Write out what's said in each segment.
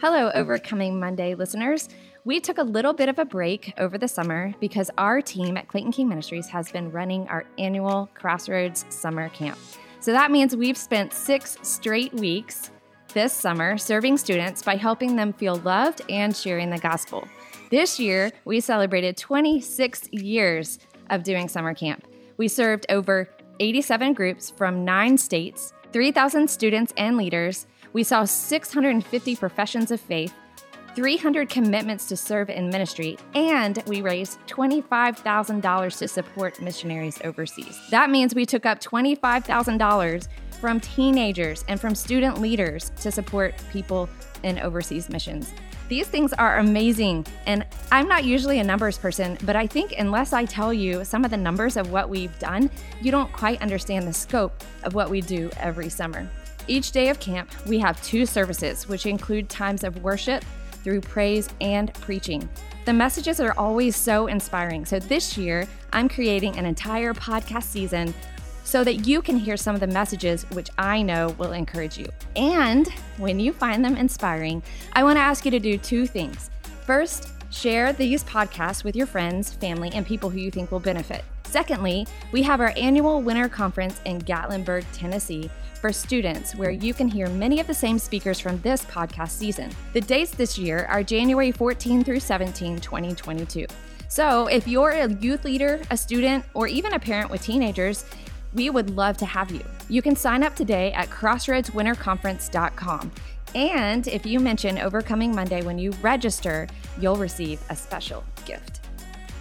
Hello, Overcoming Monday listeners. We took a little bit of a break over the summer because our team at Clayton King Ministries has been running our annual Crossroads Summer Camp. So that means we've spent six straight weeks this summer serving students by helping them feel loved and sharing the gospel. This year, we celebrated 26 years of doing summer camp. We served over 87 groups from nine states, 3,000 students and leaders, we saw 650 professions of faith, 300 commitments to serve in ministry, and we raised $25,000 to support missionaries overseas. That means we took up $25,000 from teenagers and from student leaders to support people in overseas missions. These things are amazing. And I'm not usually a numbers person, but I think unless I tell you some of the numbers of what we've done, you don't quite understand the scope of what we do every summer. Each day of camp, we have two services, which include times of worship through praise and preaching. The messages are always so inspiring. So this year, I'm creating an entire podcast season so that you can hear some of the messages which I know will encourage you. And when you find them inspiring, I want to ask you to do two things. First, share these podcasts with your friends, family, and people who you think will benefit. Secondly, we have our annual winter conference in Gatlinburg, Tennessee for students, where you can hear many of the same speakers from this podcast season. The dates this year are January 14 through 17, 2022. So, if you're a youth leader, a student, or even a parent with teenagers, we would love to have you. You can sign up today at crossroadswinterconference.com. And if you mention Overcoming Monday when you register, you'll receive a special gift.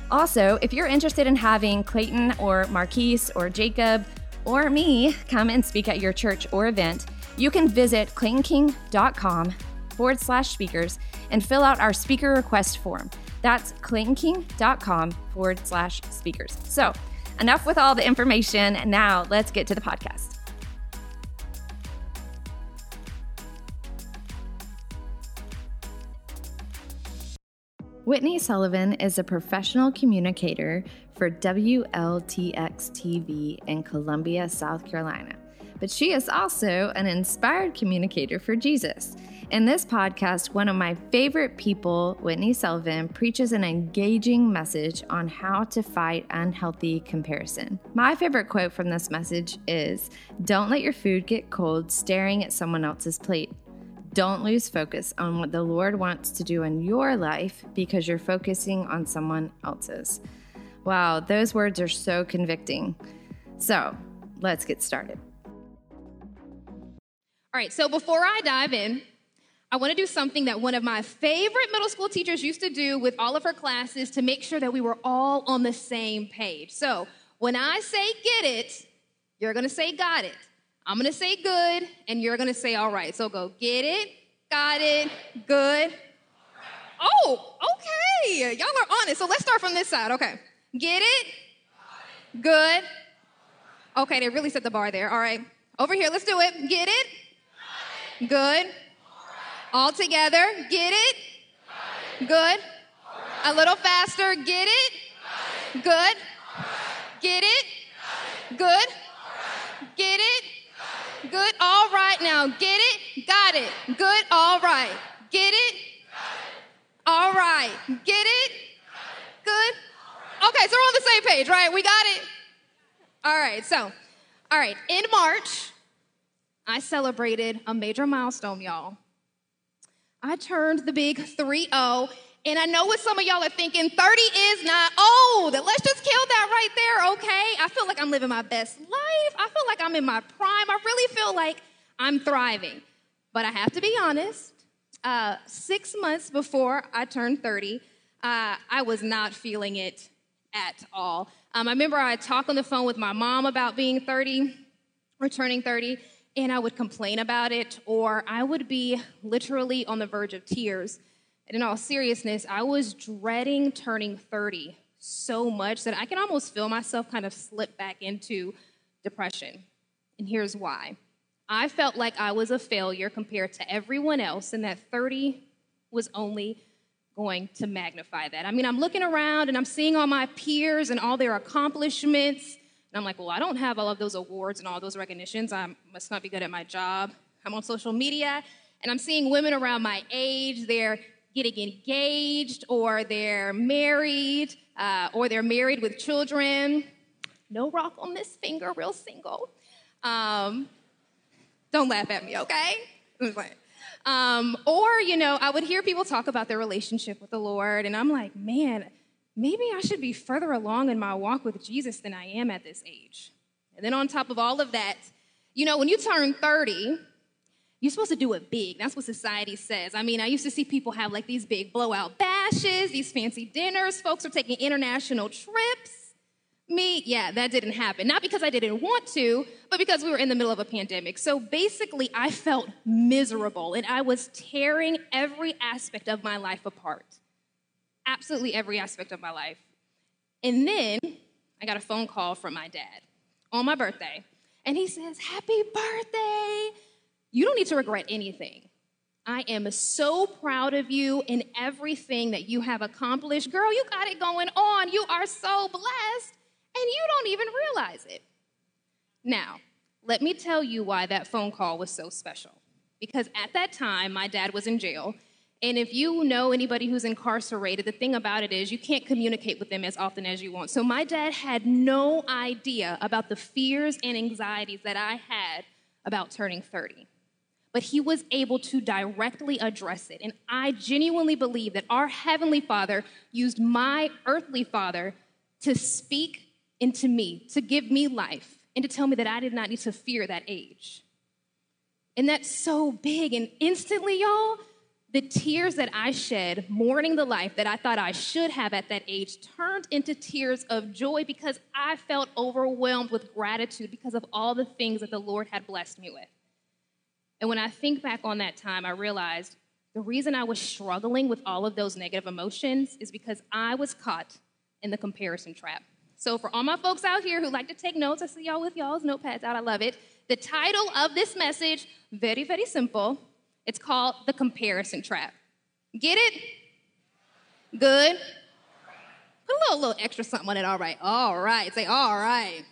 Also, if you're interested in having Clayton or Marquise or Jacob or me come and speak at your church or event, you can visit claytonking.com forward slash speakers and fill out our speaker request form. That's claytonking.com forward slash speakers. So, enough with all the information. Now, let's get to the podcast. Whitney Sullivan is a professional communicator for WLTX TV in Columbia, South Carolina. But she is also an inspired communicator for Jesus. In this podcast, one of my favorite people, Whitney Sullivan, preaches an engaging message on how to fight unhealthy comparison. My favorite quote from this message is Don't let your food get cold staring at someone else's plate. Don't lose focus on what the Lord wants to do in your life because you're focusing on someone else's. Wow, those words are so convicting. So let's get started. All right, so before I dive in, I want to do something that one of my favorite middle school teachers used to do with all of her classes to make sure that we were all on the same page. So when I say get it, you're going to say got it. I'm gonna say good, and you're gonna say all right. So go get it, got it, good. Oh, okay. Y'all are on it. So let's start from this side. Okay. Get it, good. Okay, they really set the bar there. All right. Over here, let's do it. Get it, good. All together, get it, good. A little faster, get it, good. Get it, good. Get it, Good, all right. Now, get it? Got it. Good, all right. Get it? All right. Get it? Good? Okay, so we're on the same page, right? We got it? All right, so, all right, in March, I celebrated a major milestone, y'all. I turned the big 3 0 and I know what some of y'all are thinking 30 is not old. Let's just kill that right there, okay? I feel like I'm living my best life. I feel like I'm in my prime. I really feel like I'm thriving. But I have to be honest, uh, six months before I turned 30, uh, I was not feeling it at all. Um, I remember I talked on the phone with my mom about being 30, returning 30, and I would complain about it, or I would be literally on the verge of tears and in all seriousness, I was dreading turning 30 so much that I can almost feel myself kind of slip back into depression. And here's why I felt like I was a failure compared to everyone else, and that 30 was only going to magnify that. I mean, I'm looking around and I'm seeing all my peers and all their accomplishments, and I'm like, well, I don't have all of those awards and all those recognitions. I must not be good at my job. I'm on social media, and I'm seeing women around my age. They're getting engaged, or they're married, uh, or they're married with children. No rock on this finger, real single. Um, don't laugh at me, okay? Um, or, you know, I would hear people talk about their relationship with the Lord, and I'm like, man, maybe I should be further along in my walk with Jesus than I am at this age. And then on top of all of that, you know, when you turn 30, you're supposed to do it big. That's what society says. I mean, I used to see people have like these big blowout bashes, these fancy dinners. Folks are taking international trips. Me, yeah, that didn't happen. Not because I didn't want to, but because we were in the middle of a pandemic. So basically, I felt miserable and I was tearing every aspect of my life apart. Absolutely every aspect of my life. And then I got a phone call from my dad on my birthday. And he says, Happy birthday! You don't need to regret anything. I am so proud of you in everything that you have accomplished. Girl, you got it going on. You are so blessed and you don't even realize it. Now, let me tell you why that phone call was so special. Because at that time, my dad was in jail. And if you know anybody who's incarcerated, the thing about it is you can't communicate with them as often as you want. So my dad had no idea about the fears and anxieties that I had about turning 30. But he was able to directly address it. And I genuinely believe that our Heavenly Father used my earthly father to speak into me, to give me life, and to tell me that I did not need to fear that age. And that's so big. And instantly, y'all, the tears that I shed mourning the life that I thought I should have at that age turned into tears of joy because I felt overwhelmed with gratitude because of all the things that the Lord had blessed me with. And when I think back on that time, I realized the reason I was struggling with all of those negative emotions is because I was caught in the comparison trap. So, for all my folks out here who like to take notes, I see y'all with y'all's notepads out. I love it. The title of this message, very, very simple. It's called The Comparison Trap. Get it? Good? Put a little, little extra something on it. All right. All right. Say, all right.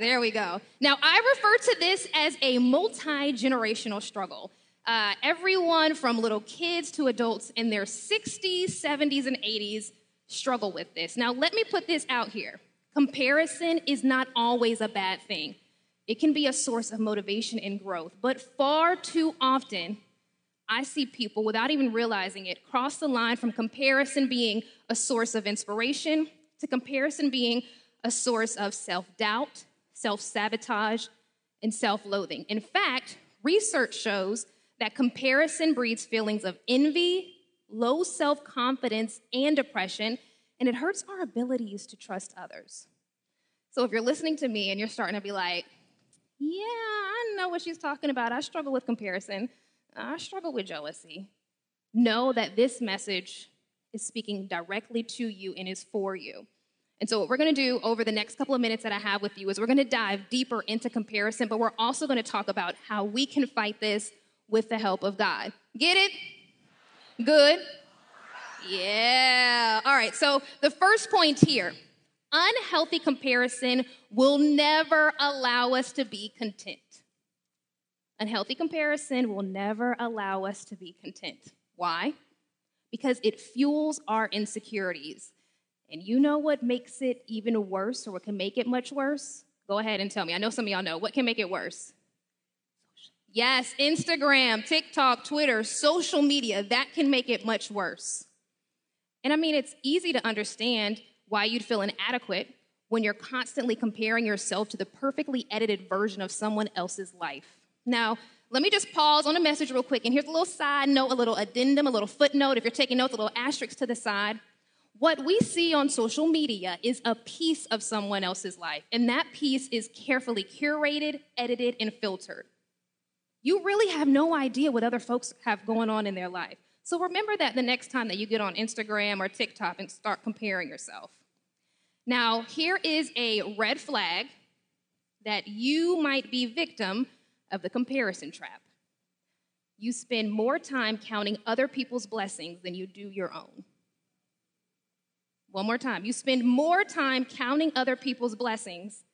There we go. Now, I refer to this as a multi generational struggle. Uh, everyone from little kids to adults in their 60s, 70s, and 80s struggle with this. Now, let me put this out here comparison is not always a bad thing, it can be a source of motivation and growth. But far too often, I see people, without even realizing it, cross the line from comparison being a source of inspiration to comparison being a source of self doubt, self sabotage, and self loathing. In fact, research shows that comparison breeds feelings of envy, low self confidence, and depression, and it hurts our abilities to trust others. So if you're listening to me and you're starting to be like, yeah, I know what she's talking about. I struggle with comparison, I struggle with jealousy. Know that this message is speaking directly to you and is for you. And so, what we're going to do over the next couple of minutes that I have with you is we're going to dive deeper into comparison, but we're also going to talk about how we can fight this with the help of God. Get it? Good. Yeah. All right. So the first point here unhealthy comparison will never allow us to be content. Unhealthy comparison will never allow us to be content. Why? Because it fuels our insecurities. And you know what makes it even worse or what can make it much worse? Go ahead and tell me. I know some of y'all know. What can make it worse? Yes, Instagram, TikTok, Twitter, social media, that can make it much worse. And I mean, it's easy to understand why you'd feel inadequate when you're constantly comparing yourself to the perfectly edited version of someone else's life. Now, let me just pause on a message real quick, and here's a little side note, a little addendum, a little footnote. If you're taking notes, a little asterisk to the side. What we see on social media is a piece of someone else's life, and that piece is carefully curated, edited, and filtered you really have no idea what other folks have going on in their life. So remember that the next time that you get on Instagram or TikTok and start comparing yourself. Now, here is a red flag that you might be victim of the comparison trap. You spend more time counting other people's blessings than you do your own. One more time. You spend more time counting other people's blessings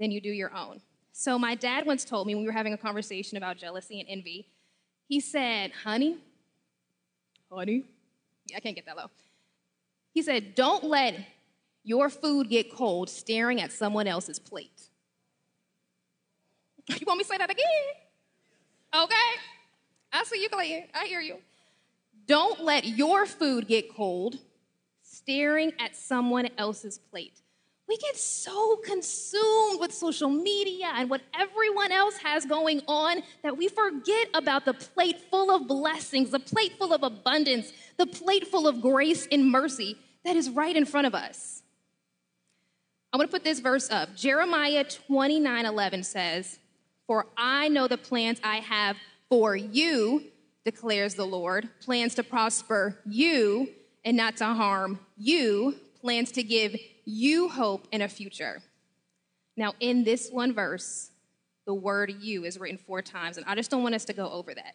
than you do your own. So, my dad once told me when we were having a conversation about jealousy and envy, He said, Honey, honey, yeah, I can't get that low. He said, Don't let your food get cold staring at someone else's plate. You want me to say that again? Okay. I see you, Clayton. I hear you. Don't let your food get cold staring at someone else's plate. We get so consumed with social media and what everyone else has going on that we forget about the plate full of blessings, the plate full of abundance, the plate full of grace and mercy that is right in front of us. I want to put this verse up. Jeremiah 29 11 says, For I know the plans I have for you, declares the Lord, plans to prosper you and not to harm you, plans to give you hope and a future. Now, in this one verse, the word you is written four times, and I just don't want us to go over that.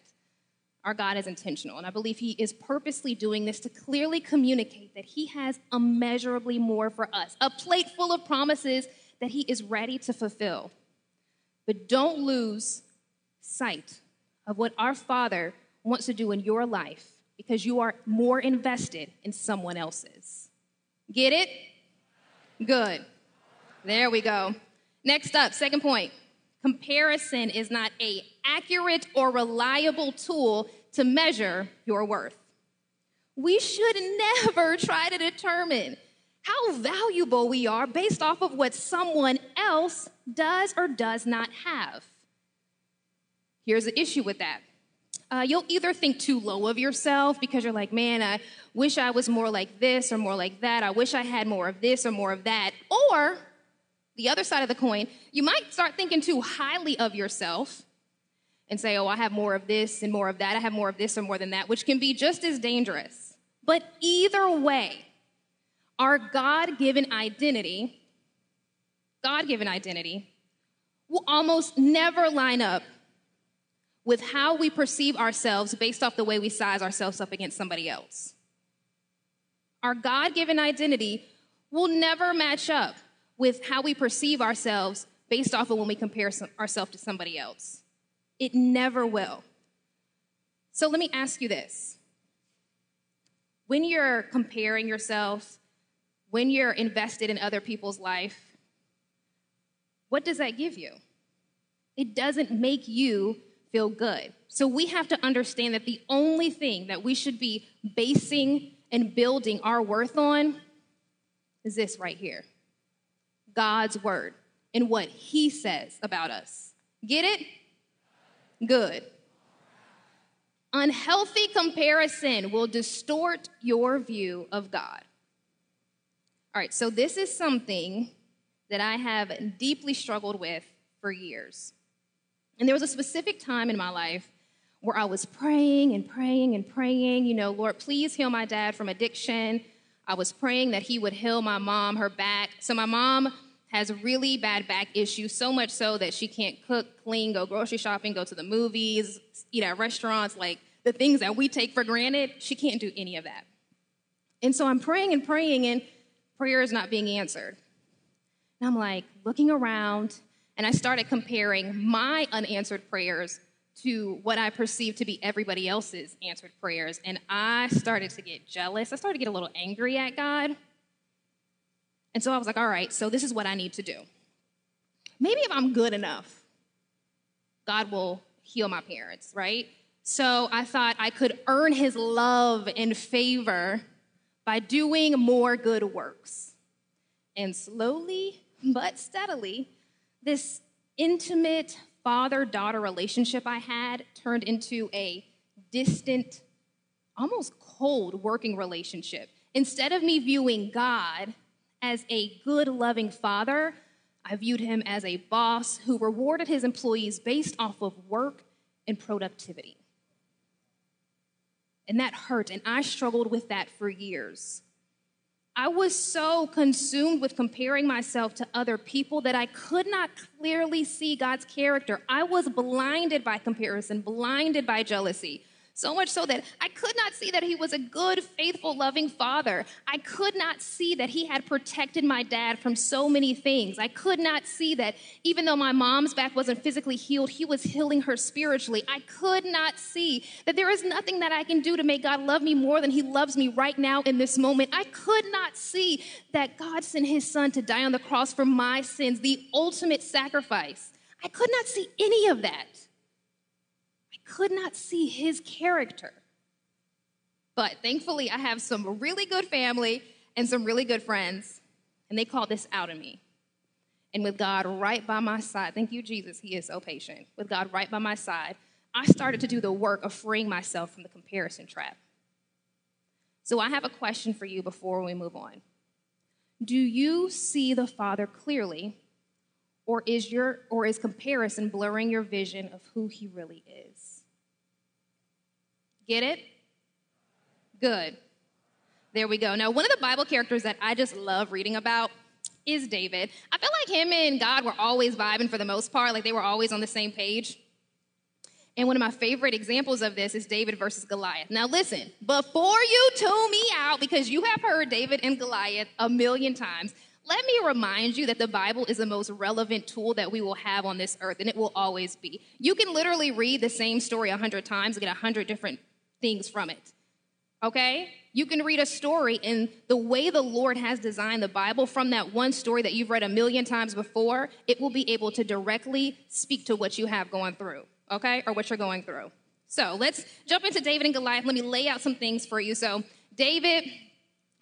Our God is intentional, and I believe He is purposely doing this to clearly communicate that He has immeasurably more for us, a plate full of promises that He is ready to fulfill. But don't lose sight of what our Father wants to do in your life because you are more invested in someone else's. Get it? Good. There we go. Next up, second point. Comparison is not a accurate or reliable tool to measure your worth. We should never try to determine how valuable we are based off of what someone else does or does not have. Here's the issue with that uh, you'll either think too low of yourself because you're like, man, I wish I was more like this or more like that. I wish I had more of this or more of that. Or the other side of the coin, you might start thinking too highly of yourself and say, oh, I have more of this and more of that. I have more of this or more than that, which can be just as dangerous. But either way, our God given identity, God given identity, will almost never line up with how we perceive ourselves based off the way we size ourselves up against somebody else. Our God given identity will never match up with how we perceive ourselves based off of when we compare some, ourselves to somebody else. It never will. So let me ask you this. When you're comparing yourself, when you're invested in other people's life, what does that give you? It doesn't make you feel good. So we have to understand that the only thing that we should be basing and building our worth on is this right here God's word and what he says about us. Get it? Good. Unhealthy comparison will distort your view of God. All right, so this is something that I have deeply struggled with for years. And there was a specific time in my life where I was praying and praying and praying, you know, Lord, please heal my dad from addiction. I was praying that he would heal my mom, her back. So my mom has really bad back issues, so much so that she can't cook, clean, go grocery shopping, go to the movies, eat at restaurants, like the things that we take for granted. She can't do any of that. And so I'm praying and praying, and prayer is not being answered. And I'm like looking around, and I started comparing my unanswered prayers to what I perceived to be everybody else's answered prayers. And I started to get jealous. I started to get a little angry at God. And so I was like, all right, so this is what I need to do. Maybe if I'm good enough, God will heal my parents, right? So I thought I could earn his love and favor by doing more good works. And slowly but steadily, this intimate father daughter relationship I had turned into a distant, almost cold working relationship. Instead of me viewing God as a good, loving father, I viewed him as a boss who rewarded his employees based off of work and productivity. And that hurt, and I struggled with that for years. I was so consumed with comparing myself to other people that I could not clearly see God's character. I was blinded by comparison, blinded by jealousy. So much so that I could not see that he was a good, faithful, loving father. I could not see that he had protected my dad from so many things. I could not see that even though my mom's back wasn't physically healed, he was healing her spiritually. I could not see that there is nothing that I can do to make God love me more than he loves me right now in this moment. I could not see that God sent his son to die on the cross for my sins, the ultimate sacrifice. I could not see any of that could not see his character. But thankfully, I have some really good family and some really good friends, and they called this out of me. And with God right by my side, thank you, Jesus, He is so patient. With God right by my side, I started to do the work of freeing myself from the comparison trap. So I have a question for you before we move on. Do you see the Father clearly, or is your or is comparison blurring your vision of who he really is? Get it? Good. There we go. Now, one of the Bible characters that I just love reading about is David. I feel like him and God were always vibing for the most part, like they were always on the same page. And one of my favorite examples of this is David versus Goliath. Now, listen, before you tune me out, because you have heard David and Goliath a million times, let me remind you that the Bible is the most relevant tool that we will have on this earth, and it will always be. You can literally read the same story a hundred times and get a hundred different things from it. Okay? You can read a story, and the way the Lord has designed the Bible from that one story that you've read a million times before, it will be able to directly speak to what you have going through, okay? Or what you're going through. So let's jump into David and Goliath. Let me lay out some things for you. So, David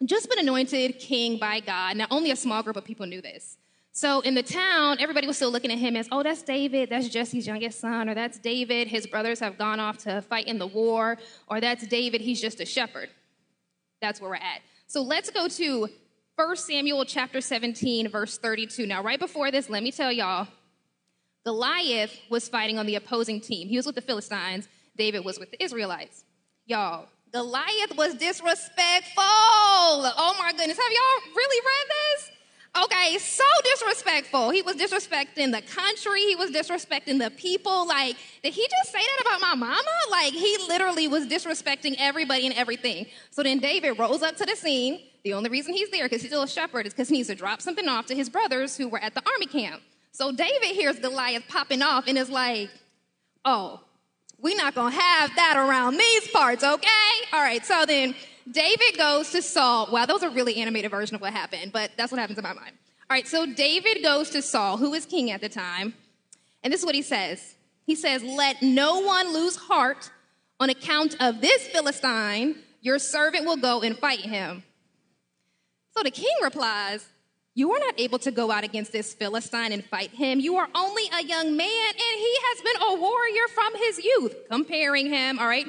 just been anointed king by God. Now, only a small group of people knew this. So in the town, everybody was still looking at him as, oh, that's David, that's Jesse's youngest son, or that's David, his brothers have gone off to fight in the war, or that's David, he's just a shepherd. That's where we're at. So let's go to 1 Samuel chapter 17, verse 32. Now, right before this, let me tell y'all, Goliath was fighting on the opposing team. He was with the Philistines, David was with the Israelites. Y'all, Goliath was disrespectful. Oh my goodness. Have y'all really read this? Okay, so disrespectful. He was disrespecting the country. He was disrespecting the people. Like, did he just say that about my mama? Like, he literally was disrespecting everybody and everything. So then David rose up to the scene. The only reason he's there, because he's still a shepherd, is because he needs to drop something off to his brothers who were at the army camp. So David hears Goliath popping off and is like, oh, we're not going to have that around these parts, okay? All right, so then David goes to Saul. Wow, that was a really animated version of what happened, but that's what happens in my mind. All right, so David goes to Saul, who was king at the time, and this is what he says. He says, Let no one lose heart on account of this Philistine. Your servant will go and fight him. So the king replies, You are not able to go out against this Philistine and fight him. You are only a young man, and he has been a warrior from his youth. Comparing him, all right?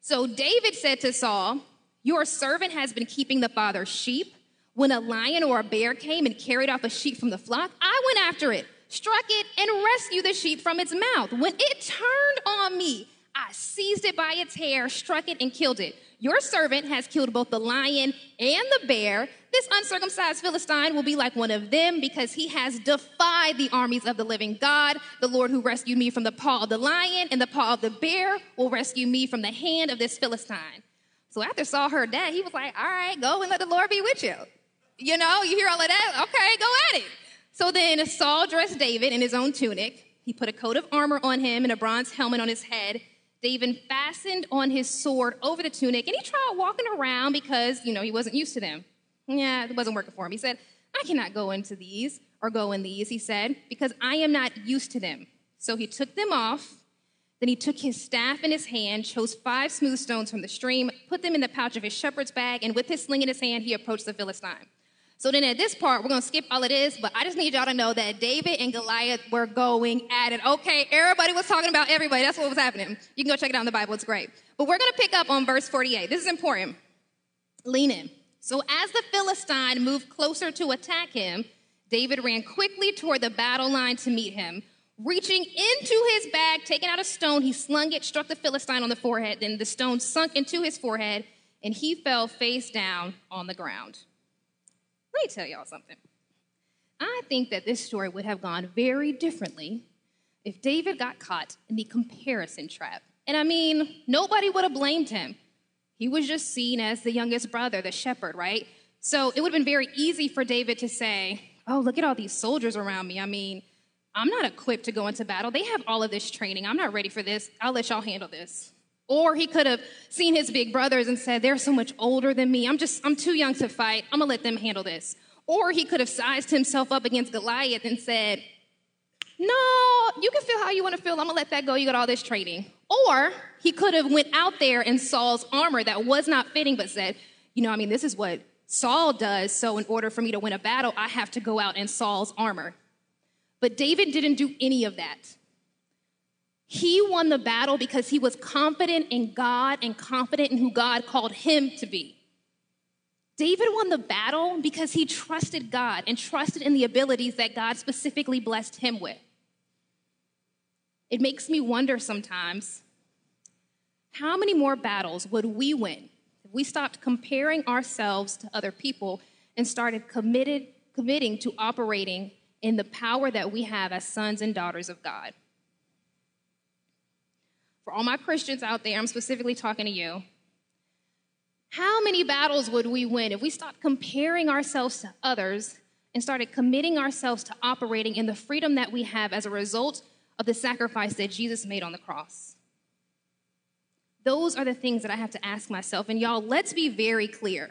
So David said to Saul, your servant has been keeping the father's sheep. When a lion or a bear came and carried off a sheep from the flock, I went after it, struck it, and rescued the sheep from its mouth. When it turned on me, I seized it by its hair, struck it, and killed it. Your servant has killed both the lion and the bear. This uncircumcised Philistine will be like one of them because he has defied the armies of the living God. The Lord who rescued me from the paw of the lion and the paw of the bear will rescue me from the hand of this Philistine. So after Saul heard that, he was like, all right, go and let the Lord be with you. You know, you hear all of that? Okay, go at it. So then Saul dressed David in his own tunic. He put a coat of armor on him and a bronze helmet on his head. David fastened on his sword over the tunic, and he tried walking around because, you know, he wasn't used to them. Yeah, it wasn't working for him. He said, I cannot go into these or go in these, he said, because I am not used to them. So he took them off then he took his staff in his hand, chose five smooth stones from the stream, put them in the pouch of his shepherd's bag, and with his sling in his hand, he approached the Philistine. So then at this part, we're going to skip all of this, but I just need y'all to know that David and Goliath were going at it. Okay, everybody was talking about everybody. That's what was happening. You can go check it out in the Bible. It's great. But we're going to pick up on verse 48. This is important. Lean in. So as the Philistine moved closer to attack him, David ran quickly toward the battle line to meet him. Reaching into his bag, taking out a stone, he slung it, struck the Philistine on the forehead. Then the stone sunk into his forehead, and he fell face down on the ground. Let me tell y'all something. I think that this story would have gone very differently if David got caught in the comparison trap And I mean, nobody would have blamed him. He was just seen as the youngest brother, the shepherd, right? So it would have been very easy for David to say, Oh, look at all these soldiers around me. I mean, I'm not equipped to go into battle. They have all of this training. I'm not ready for this. I'll let y'all handle this. Or he could have seen his big brothers and said, They're so much older than me. I'm just, I'm too young to fight. I'm gonna let them handle this. Or he could have sized himself up against Goliath and said, No, you can feel how you wanna feel. I'm gonna let that go. You got all this training. Or he could have went out there in Saul's armor that was not fitting, but said, You know, I mean, this is what Saul does. So in order for me to win a battle, I have to go out in Saul's armor. But David didn't do any of that. He won the battle because he was confident in God and confident in who God called him to be. David won the battle because he trusted God and trusted in the abilities that God specifically blessed him with. It makes me wonder sometimes how many more battles would we win if we stopped comparing ourselves to other people and started committed, committing to operating in the power that we have as sons and daughters of God? for all my Christians out there, I'm specifically talking to you. How many battles would we win if we stopped comparing ourselves to others and started committing ourselves to operating in the freedom that we have as a result of the sacrifice that Jesus made on the cross? Those are the things that I have to ask myself. And y'all, let's be very clear.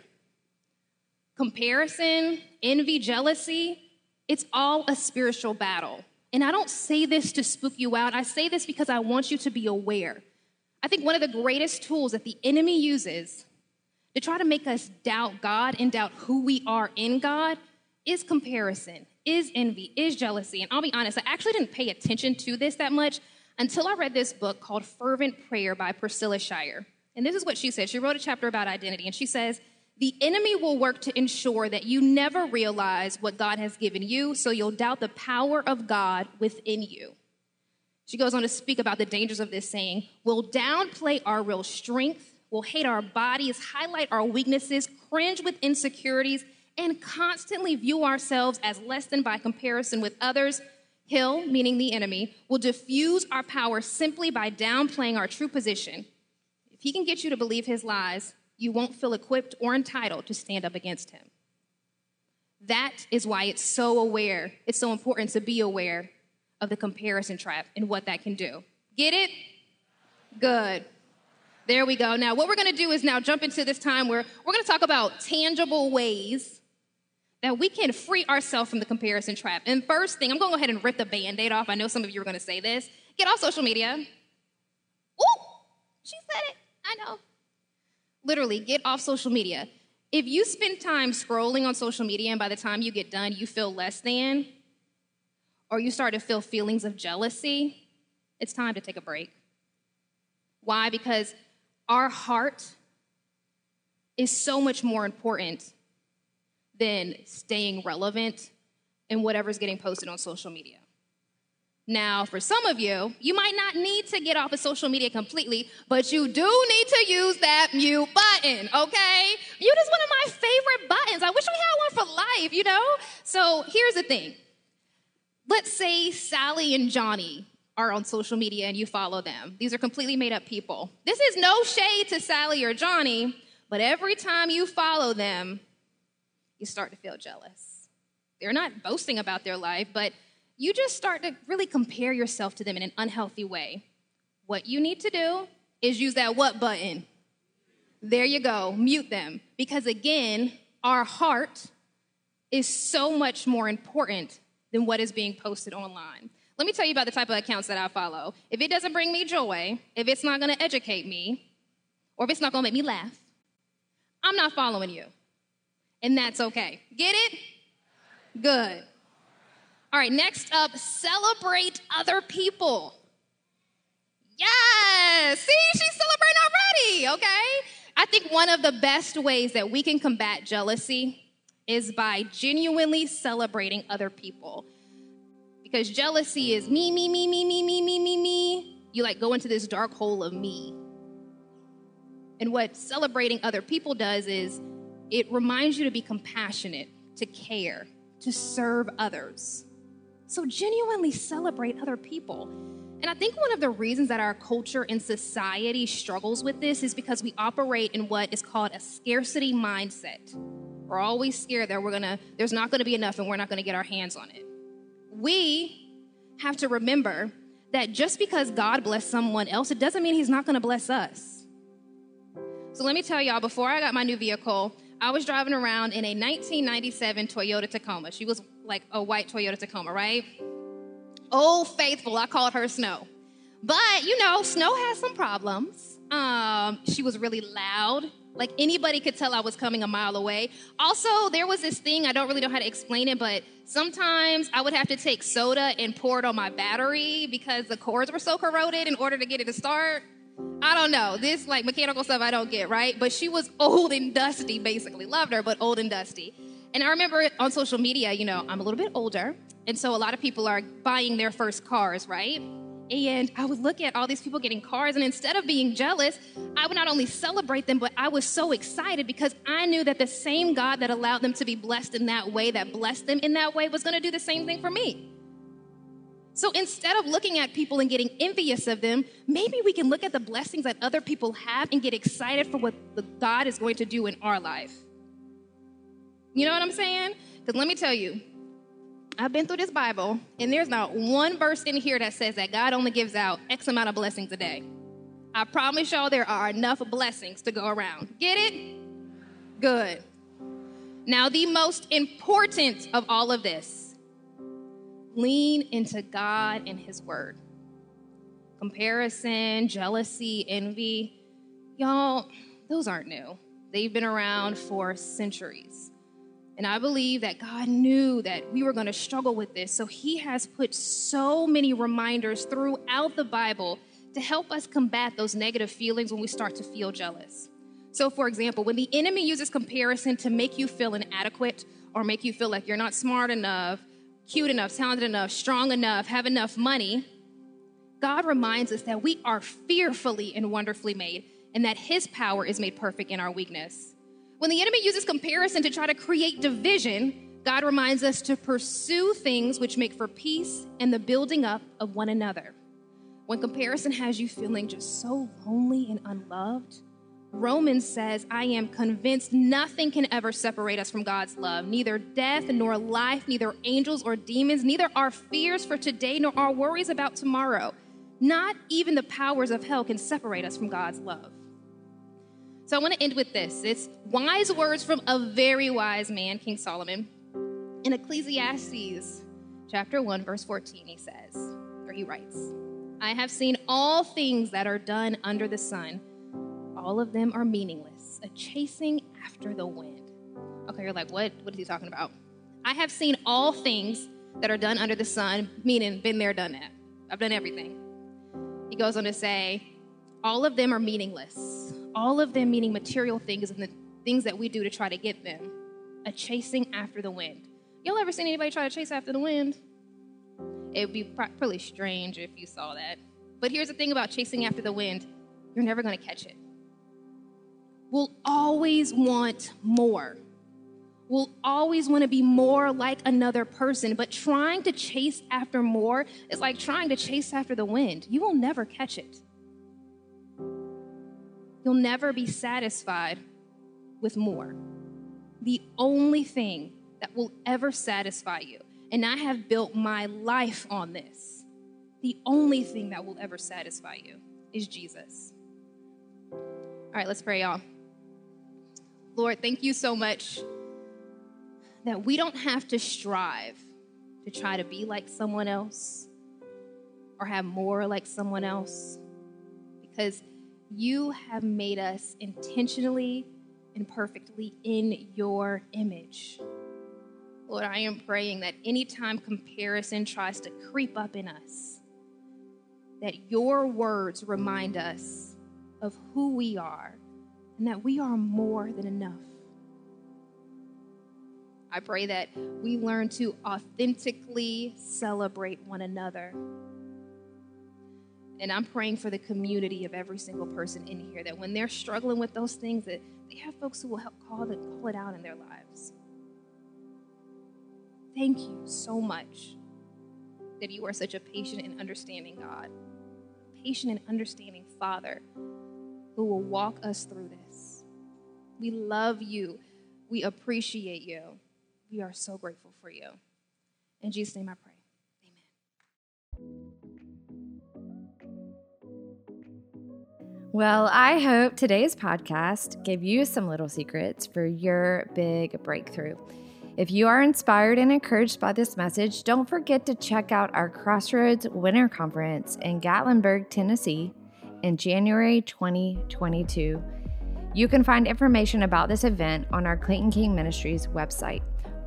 Comparison, envy, jealousy, it's all a spiritual battle. And I don't say this to spook you out, I say this because I want you to be aware. I think one of the greatest tools that the enemy uses to try to make us doubt God and doubt who we are in God is comparison, is envy, is jealousy. And I'll be honest, I actually didn't pay attention to this that much until I read this book called Fervent Prayer by Priscilla Shirer. And this is what she said. She wrote a chapter about identity, and she says, the enemy will work to ensure that you never realize what God has given you, so you'll doubt the power of God within you. She goes on to speak about the dangers of this, saying, We'll downplay our real strength, we'll hate our bodies, highlight our weaknesses, cringe with insecurities, and constantly view ourselves as less than by comparison with others. He'll, meaning the enemy, will diffuse our power simply by downplaying our true position. If he can get you to believe his lies, you won't feel equipped or entitled to stand up against him. That is why it's so aware, it's so important to be aware of the comparison trap and what that can do. Get it? Good. There we go. Now, what we're going to do is now jump into this time where we're going to talk about tangible ways that we can free ourselves from the comparison trap. And first thing, I'm going to go ahead and rip the band aid off. I know some of you are going to say this. Get off social media. Ooh, she said it. I know literally get off social media. If you spend time scrolling on social media and by the time you get done, you feel less than, or you start to feel feelings of jealousy, it's time to take a break. Why? Because our heart is so much more important than staying relevant in whatever's getting posted on social media. Now, for some of you, you might not need to get off of social media completely, but you do need to use that mute button, okay? Mute is one of my favorite buttons. I wish we had one for life, you know? So here's the thing. Let's say Sally and Johnny are on social media and you follow them. These are completely made up people. This is no shade to Sally or Johnny, but every time you follow them, you start to feel jealous. They're not boasting about their life, but you just start to really compare yourself to them in an unhealthy way. What you need to do is use that what button. There you go, mute them. Because again, our heart is so much more important than what is being posted online. Let me tell you about the type of accounts that I follow. If it doesn't bring me joy, if it's not gonna educate me, or if it's not gonna make me laugh, I'm not following you. And that's okay. Get it? Good. All right, next up, celebrate other people. Yes, see, she's celebrating already, okay? I think one of the best ways that we can combat jealousy is by genuinely celebrating other people. Because jealousy is me, me, me, me, me, me, me, me, me. You like go into this dark hole of me. And what celebrating other people does is it reminds you to be compassionate, to care, to serve others. So genuinely celebrate other people. And I think one of the reasons that our culture and society struggles with this is because we operate in what is called a scarcity mindset. We're always scared that we're gonna, there's not gonna be enough and we're not gonna get our hands on it. We have to remember that just because God blessed someone else, it doesn't mean He's not gonna bless us. So let me tell y'all, before I got my new vehicle, I was driving around in a 1997 Toyota Tacoma. She was like a white Toyota Tacoma, right? Old Faithful, I called her Snow. But, you know, Snow has some problems. Um, she was really loud. Like anybody could tell I was coming a mile away. Also, there was this thing, I don't really know how to explain it, but sometimes I would have to take soda and pour it on my battery because the cords were so corroded in order to get it to start. I don't know. This like mechanical stuff I don't get, right? But she was old and dusty, basically. Loved her, but old and dusty. And I remember on social media, you know, I'm a little bit older. And so a lot of people are buying their first cars, right? And I would look at all these people getting cars, and instead of being jealous, I would not only celebrate them, but I was so excited because I knew that the same God that allowed them to be blessed in that way, that blessed them in that way, was going to do the same thing for me. So instead of looking at people and getting envious of them, maybe we can look at the blessings that other people have and get excited for what God is going to do in our life. You know what I'm saying? Because let me tell you, I've been through this Bible, and there's not one verse in here that says that God only gives out X amount of blessings a day. I promise y'all there are enough blessings to go around. Get it? Good. Now, the most important of all of this lean into God and His Word. Comparison, jealousy, envy, y'all, those aren't new. They've been around for centuries. And I believe that God knew that we were going to struggle with this. So He has put so many reminders throughout the Bible to help us combat those negative feelings when we start to feel jealous. So, for example, when the enemy uses comparison to make you feel inadequate or make you feel like you're not smart enough, cute enough, talented enough, strong enough, have enough money, God reminds us that we are fearfully and wonderfully made and that His power is made perfect in our weakness. When the enemy uses comparison to try to create division, God reminds us to pursue things which make for peace and the building up of one another. When comparison has you feeling just so lonely and unloved, Romans says, I am convinced nothing can ever separate us from God's love. Neither death nor life, neither angels or demons, neither our fears for today nor our worries about tomorrow. Not even the powers of hell can separate us from God's love. So I want to end with this. It's wise words from a very wise man, King Solomon. In Ecclesiastes chapter 1, verse 14, he says, or he writes, I have seen all things that are done under the sun all of them are meaningless, a chasing after the wind. Okay, you're like, what? What is he talking about? I have seen all things that are done under the sun, meaning been there, done that. I've done everything. He goes on to say, all of them are meaningless. All of them meaning material things and the things that we do to try to get them. A chasing after the wind. Y'all ever seen anybody try to chase after the wind? It would be probably strange if you saw that. But here's the thing about chasing after the wind you're never going to catch it will always want more. Will always want to be more like another person, but trying to chase after more is like trying to chase after the wind. You will never catch it. You'll never be satisfied with more. The only thing that will ever satisfy you, and I have built my life on this, the only thing that will ever satisfy you is Jesus. All right, let's pray, y'all. Lord, thank you so much that we don't have to strive to try to be like someone else or have more like someone else because you have made us intentionally and perfectly in your image. Lord, I am praying that anytime comparison tries to creep up in us, that your words remind us of who we are and that we are more than enough. I pray that we learn to authentically celebrate one another. And I'm praying for the community of every single person in here that when they're struggling with those things, that they have folks who will help call it, call it out in their lives. Thank you so much that you are such a patient and understanding God, a patient and understanding Father who will walk us through this. We love you. We appreciate you. We are so grateful for you. In Jesus' name I pray. Amen. Well, I hope today's podcast gave you some little secrets for your big breakthrough. If you are inspired and encouraged by this message, don't forget to check out our Crossroads Winter Conference in Gatlinburg, Tennessee in January 2022. You can find information about this event on our Clayton King Ministries website.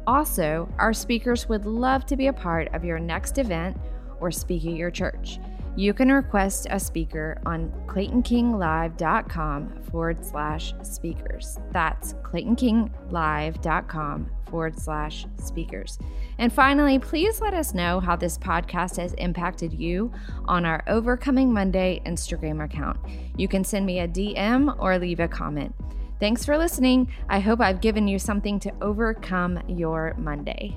Also, our speakers would love to be a part of your next event or speak at your church. You can request a speaker on ClaytonKingLive.com forward slash speakers. That's ClaytonKingLive.com forward slash speakers. And finally, please let us know how this podcast has impacted you on our Overcoming Monday Instagram account. You can send me a DM or leave a comment. Thanks for listening. I hope I've given you something to overcome your Monday.